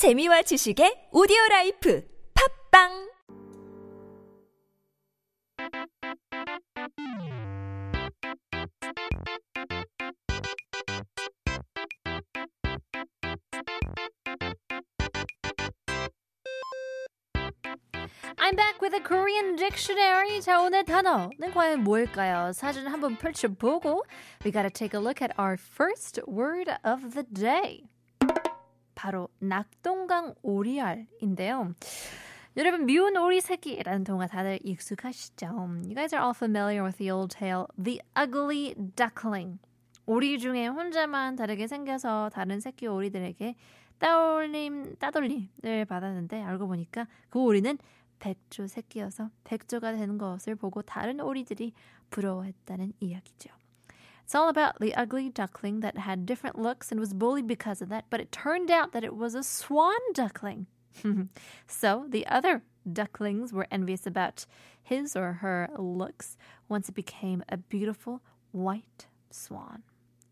재미와 지식의 오디오 라이프 팝빵 I'm back with a Korean dictionary. 자, 오늘 단어는 과연 뭘까요? 사진 한번 펼쳐보고 we gotta take a look at our first word of the day. 바로 낙동강 오리알인데요. 여러분 미운 오리 새끼라는 동화 다들 익숙하시죠? You guys are all familiar with the old tale The Ugly Duckling. 오리 중에 혼자만 다르게 생겨서 다른 새끼 오리들에게 따돌림, 따돌림을 받았는데 알고 보니까 그 오리는 백조 새끼여서 백조가 되는 것을 보고 다른 오리들이 부러워했다는 이야기죠. It's all about the ugly duckling that had different looks and was bullied because of that, but it turned out that it was a swan duckling. so the other ducklings were envious about his or her looks once it became a beautiful white swan.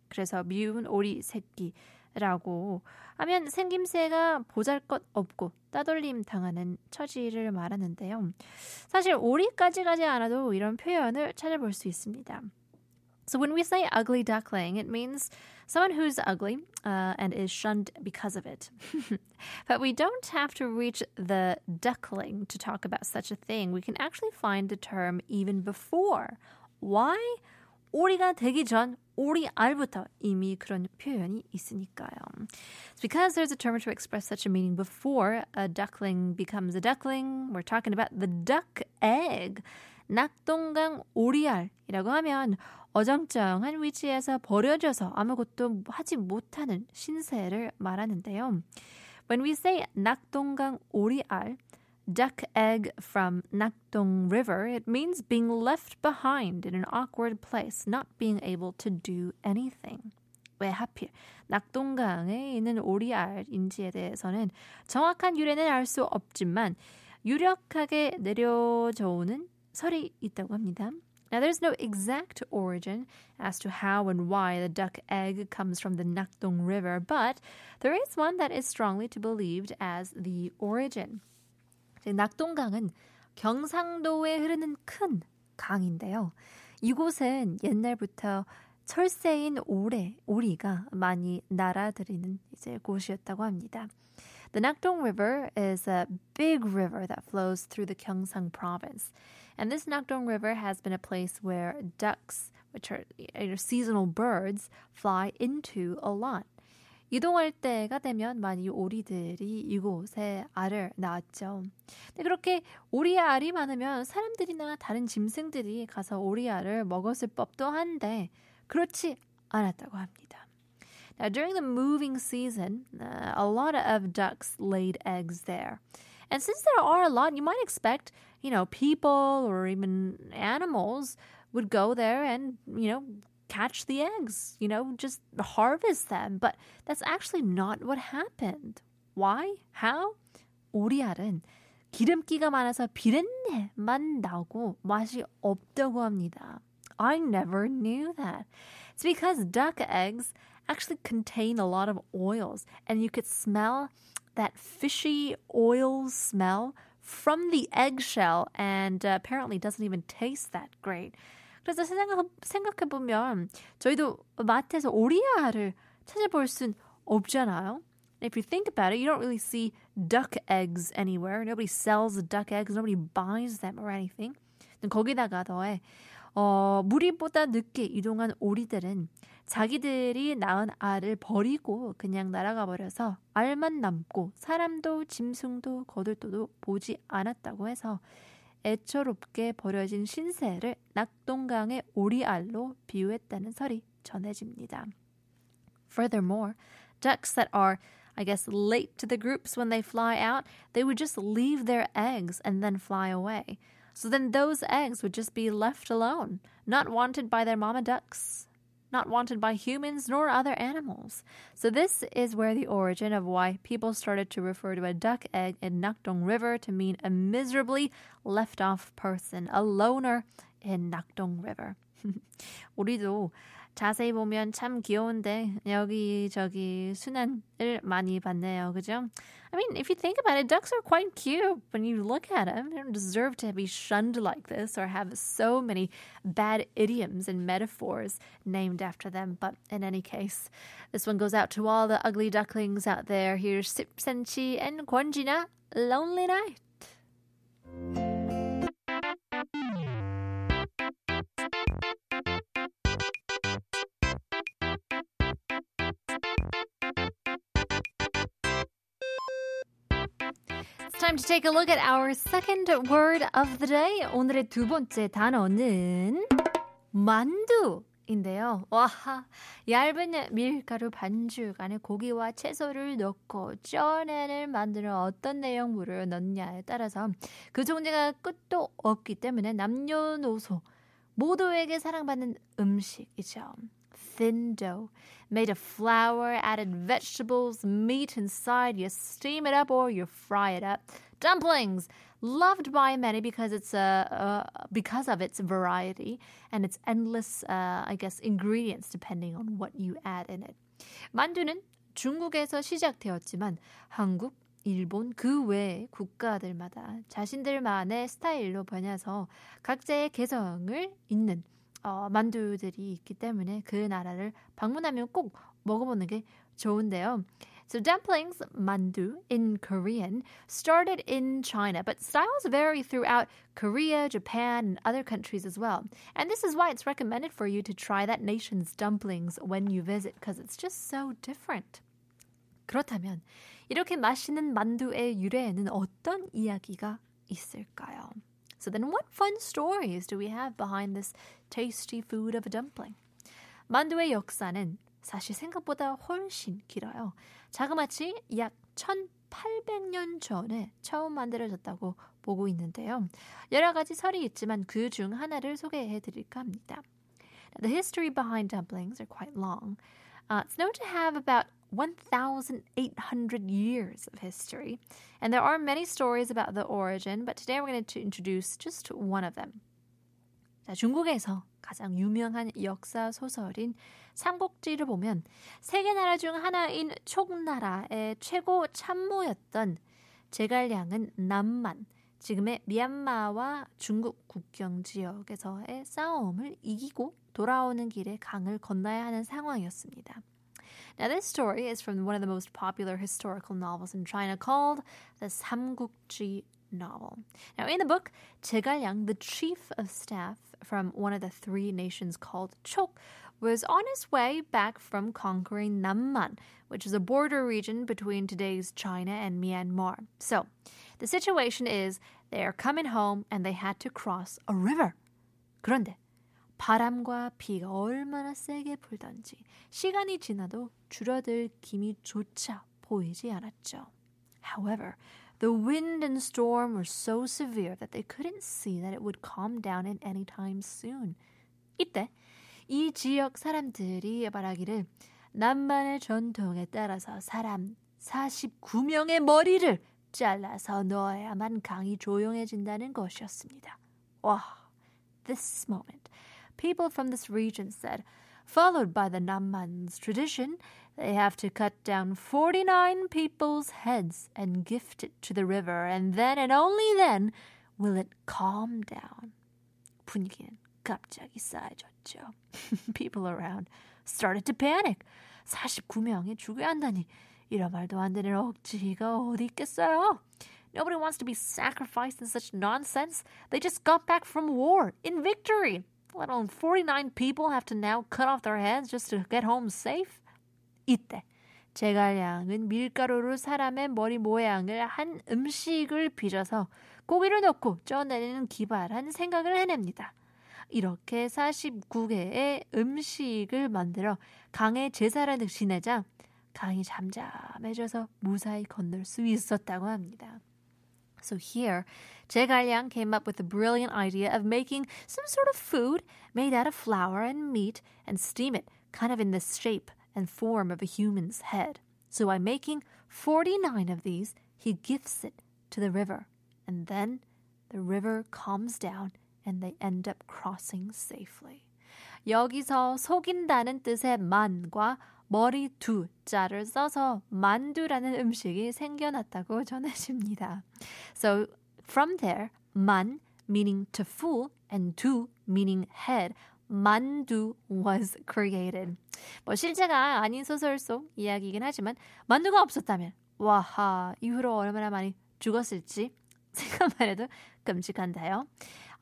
그래서 미운 오리 새끼라고 하면 생김새가 보잘것 없고 따돌림 당하는 처지를 말하는데요. 사실 오리까지 가지 않아도 이런 표현을 찾아볼 수 있습니다. So when we say ugly duckling, it means someone who's ugly uh, and is shunned because of it. but we don't have to reach the duckling to talk about such a thing. We can actually find the term even before. Why? 오리가 되기 전 오리 알부터 이미 그런 표현이 있으니까요. It's because there's a term to express such a meaning before a duckling becomes a duckling. We're talking about the duck egg. 낙동강 오리알이라고 하면 어정쩡한 위치에서 버려져서 아무것도 하지 못하는 신세를 말하는데요. When we say 낙동강 오리알, duck egg from Nakdong River, it means being left behind in an awkward place, not being able to do anything. 왜 하필 낙동강에 있는 오리알인지에 대해서는 정확한 유래는 알 수 없지만 유력하게 내려져오는 설이 있다고 합니다. Now, there's no exact origin as to how and why the duck egg comes from the Nakdong River, but there is one that is strongly to believed as the origin. 낙동강은 경상도에 흐르는 큰 강인데요. 이곳은 옛날부터 철새인 오래, 오리가 많이 날아들이는 이제 곳이었다고 합니다. The Nakdong River is a big river that flows through the Gyeongsang province. And this Nakdong River has been a place where ducks, which are you know, seasonal birds, fly into a lot. 이동할 때가 되면 많이 오리들이 이곳에 알을 낳았죠. 근데 그렇게 오리 알이 많으면 사람들이나 다른 짐승들이 가서 오리 알을 먹었을 법도 한데 그렇지 않았다고 합니다. Now, during the moving season, uh, a lot of ducks laid eggs there. And since there are a lot, you might expect, you know, people or even animals would go there and, you know, catch the eggs, you know, just harvest them. But that's actually not what happened. Why? How? 오리알은 기름기가 많아서 비린내만 나고 맛이 없다고 합니다. I never knew that. It's because duck eggs actually contain a lot of oils and you could smell that fishy oil smell from the eggshell and uh, apparently doesn't even taste that great. 그래서 생각, 생각해보면 저희도 마트에서 오리알을 찾아볼 순 없잖아요. If you think about it, you don't really see duck eggs anywhere. Nobody sells duck eggs. Nobody buys them or anything. 거기다가 더해 어, 무리보다 늦게 이동한 오리들은 자기들이 낳은 알을 버리고 그냥 날아가 버려서 알만 남고 사람도 짐승도 거들떠도 보지 않았다고 해서 애처롭게 버려진 신세를 낙동강의 오리알로 비유했다는 설이 전해집니다. Furthermore, ducks that are I guess late to the groups when they fly out, they would just leave their eggs and then fly away. So then those eggs would just be left alone, not wanted by their mama ducks, not wanted by humans nor other animals. So this is where the origin of why people started to refer to a duck egg in Nakdong River to mean a miserably left off person, a loner in Nakdong River. 우리도 자세히 보면 참 귀여운데 여기저기 순환을 많이 받네요. 그죠? I mean, if you think about it, ducks are quite cute when you look at them. They don't deserve to be shunned like this or have so many bad idioms and metaphors named after them. But in any case, this one goes out to all the ugly ducklings out there. Here's Sip Senchi and Kwonjina, Lonely Night. Time to take a look at our second word of the day. 오늘의 두 번째 단어는 만두 인데요. 와, 얇은 밀가루 반죽 안에 고기와 채소를 넣고 쪄내를 만드는 어떤 내용물을 넣냐에 따라서 그 존재가 끝도 없기 때문에 남녀노소 모두에게 사랑받는 음식이죠. thin dough made of flour, added vegetables, meat inside. You steam it up or you fry it up. Dumplings, loved by many because it's a uh, uh, because of its variety and its endless, uh, I guess, ingredients depending on what you add in it. 만두는 중국에서 시작되었지만 한국, 일본 그 외 국가들마다 자신들만의 스타일로 변해서 각자의 개성을 잇는 어, 만두들이 있기 때문에 그 나라를 방문하면 꼭 먹어보는 게 좋은데요. So dumplings, mandu in Korean, started in China, but styles vary throughout Korea, Japan, and other countries as well. And this is why it's recommended for you to try that nation's dumplings when you visit, because it's just so different. 그렇다면 이렇게 맛있는 만두의 유래에는 어떤 이야기가 있을까요? So then what fun stories do we have behind this tasty food of a dumpling? 만두의 역사는 사실 생각보다 훨씬 길어요. 자그마치 약 1800년 전에 처음 만들어졌다고 보고 있는데요. 여러 가지 설이 있지만 그 중 하나를 소개해 드릴까 합니다. The history behind dumplings are quite long. Uh, it's known to have about 1,800 years of history. And there are many stories about the origin, but today we're going to introduce just one of them. 자, 중국에서 가장 유명한 역사 소설인 삼국지를 보면 세계 나라 중 하나인 촉나라의 최고 참모였던 제갈량은 남만, 지금의 미얀마와 중국 국경 지역에서의 싸움을 이기고 돌아오는 길에 강을 건너야 하는 상황이었습니다. Now, this story is from one of the most popular historical novels in China called the Samgukji novel. Now, in the book, Chegalyang, the chief of staff from one of the three nations called Chok, was on his way back from conquering Namman, which is a border region between today's China and Myanmar. So, the situation is they are coming home and they had to cross a river. 그런데 바람과 비가 얼마나 세게 불던지 시간이 지나도 줄어들 기미조차 보이지 않았죠. However, the wind and storm were so severe that they couldn't see that it would calm down in any time soon. 이때 이 지역 사람들이 말하기를 남만의 전통에 따라서 사람 49명의 머리를 잘라서 넣어야만 강이 조용해진다는 것이었습니다. 와, this moment people from this region said, followed by the Namman's tradition, they have to cut down 49 people's heads and gift it to the river, and then and only then will it calm down. 분위기는 갑자기 싸해졌죠. People around started to panic. 49명이 죽어야 한다니 이런 말도 안 되는 억지가 어디 있겠어요? Nobody wants to be sacrificed in such nonsense. They just got back from war in victory. Let alone 49 people have to now cut off their heads just to get home safe? 이때 제갈량은 밀가루로 사람의 머리 모양을 한 음식을 빚어서 고기를 넣고 쪄내리는 기발한 생각을 해냅니다. 이렇게 49개의 음식을 만들어 강에 제사를 지내자 강이 잠잠해져서 무사히 건널 수 있었다고 합니다. So here, Che came up with the brilliant idea of making some sort of food made out of flour and meat and steam it kind of in the shape and form of a human's head. So by making 49 of these, he gifts it to the river. And then the river calms down and they end up crossing safely. 여기서 속인다는 뜻의 만과 머리 두 자를 써서 만두라는 음식이 생겨났다고 전해집니다. So from there, 만 meaning to fool and 두 meaning head 만두 was created. 뭐 실제가 아닌 소설 속 이야기이긴 하지만 만두가 없었다면 와하 이후로 얼마나 많이 죽었을지 생각만 해도 끔찍한데요.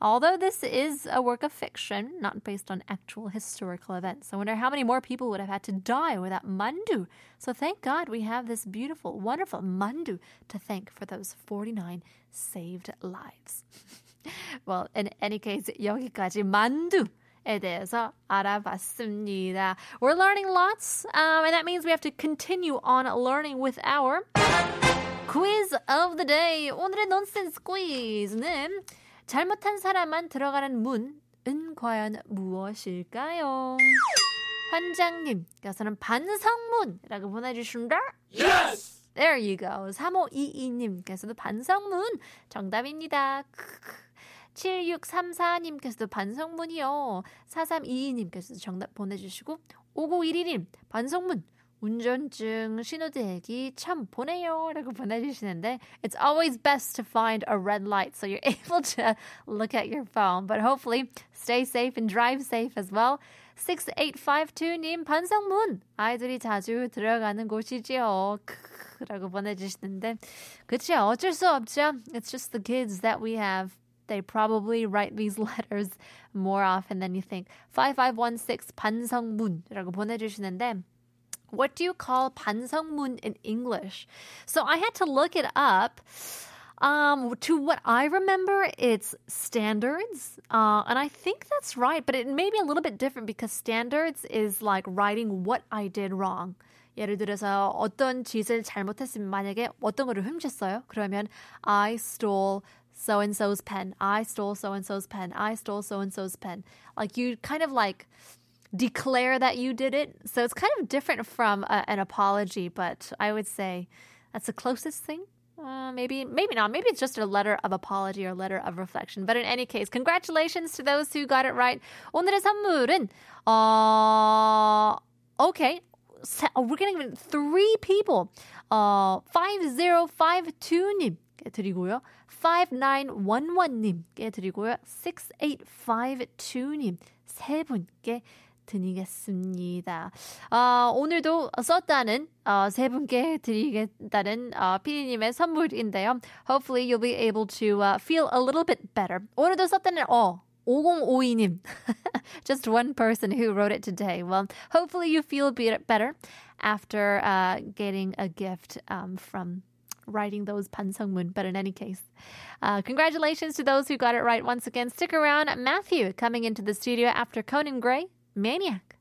Although this is a work of fiction, not based on actual historical events, I wonder how many more people would have had to die without mandu. So thank God we have this beautiful, wonderful mandu to thank for those 49 saved lives. well, in any case, 여기까지 만두. 에 대해서 알아봤습니다. We're learning lots, um, and that means we have to continue on learning with our quiz of the day. 오늘의 nonsense quiz는 잘못한 사람만 들어가는 문은 과연 무엇일까요? 환장님께서는 반성문이라고 보내주신다. Yes! There you go. 3522님께서도 반성문 정답입니다. 7634님께서도 반성문이요. 4322님께서도 정답 보내주시고 5911님 반성문 운전증 신호대기 참 보내요 라고 보내주시는데 It's always best to find a red light so you're able to look at your phone but hopefully stay safe and drive safe as well 6852님 반성문 아이들이 자주 들어가는 곳이지요 라고 보내주시는데 그쵸 어쩔 수 없죠 It's just the kids that we have they probably write these letters more often than you think 5516 반성문이라고 보내주시는데 what do you call 반성문 in English? So I had to look it up. Um, to what I remember, it's standards. Uh, and I think that's right, but it may be a little bit different because standards is like writing what I did wrong. 예를 들어서 어떤 짓을 잘못했으면 만약에 어떤 거를 훔쳤어요. 그러면 I stole so and so's pen. I stole so and so's pen. I stole so and so's pen. Like you kind of like declare that you did it. So it's kind of different from a, an apology, but I would say that's the closest thing. Uh, maybe, maybe not. Maybe it's just a letter of apology or letter of reflection. But in any case, congratulations to those who got it right. 오늘의 선물은 어, okay. We're getting three people. 어, 5052님께 드리고요. 5911님께 드리고요. 6852님 세 분께 드리겠습니다. 어, 오늘도 썼다는 어, 세 분께 드리겠다는 어, 피디님의 선물인데요. Hopefully you'll be able to uh, feel a little bit better. 오늘도 썼다는 어 5052님. Just one person who wrote it today. Well, hopefully you feel better after uh, getting a gift um, from writing those 반성문. But in any case, uh, congratulations to those who got it right once again. Stick around. Matthew coming into the studio after Conan Gray Maniac.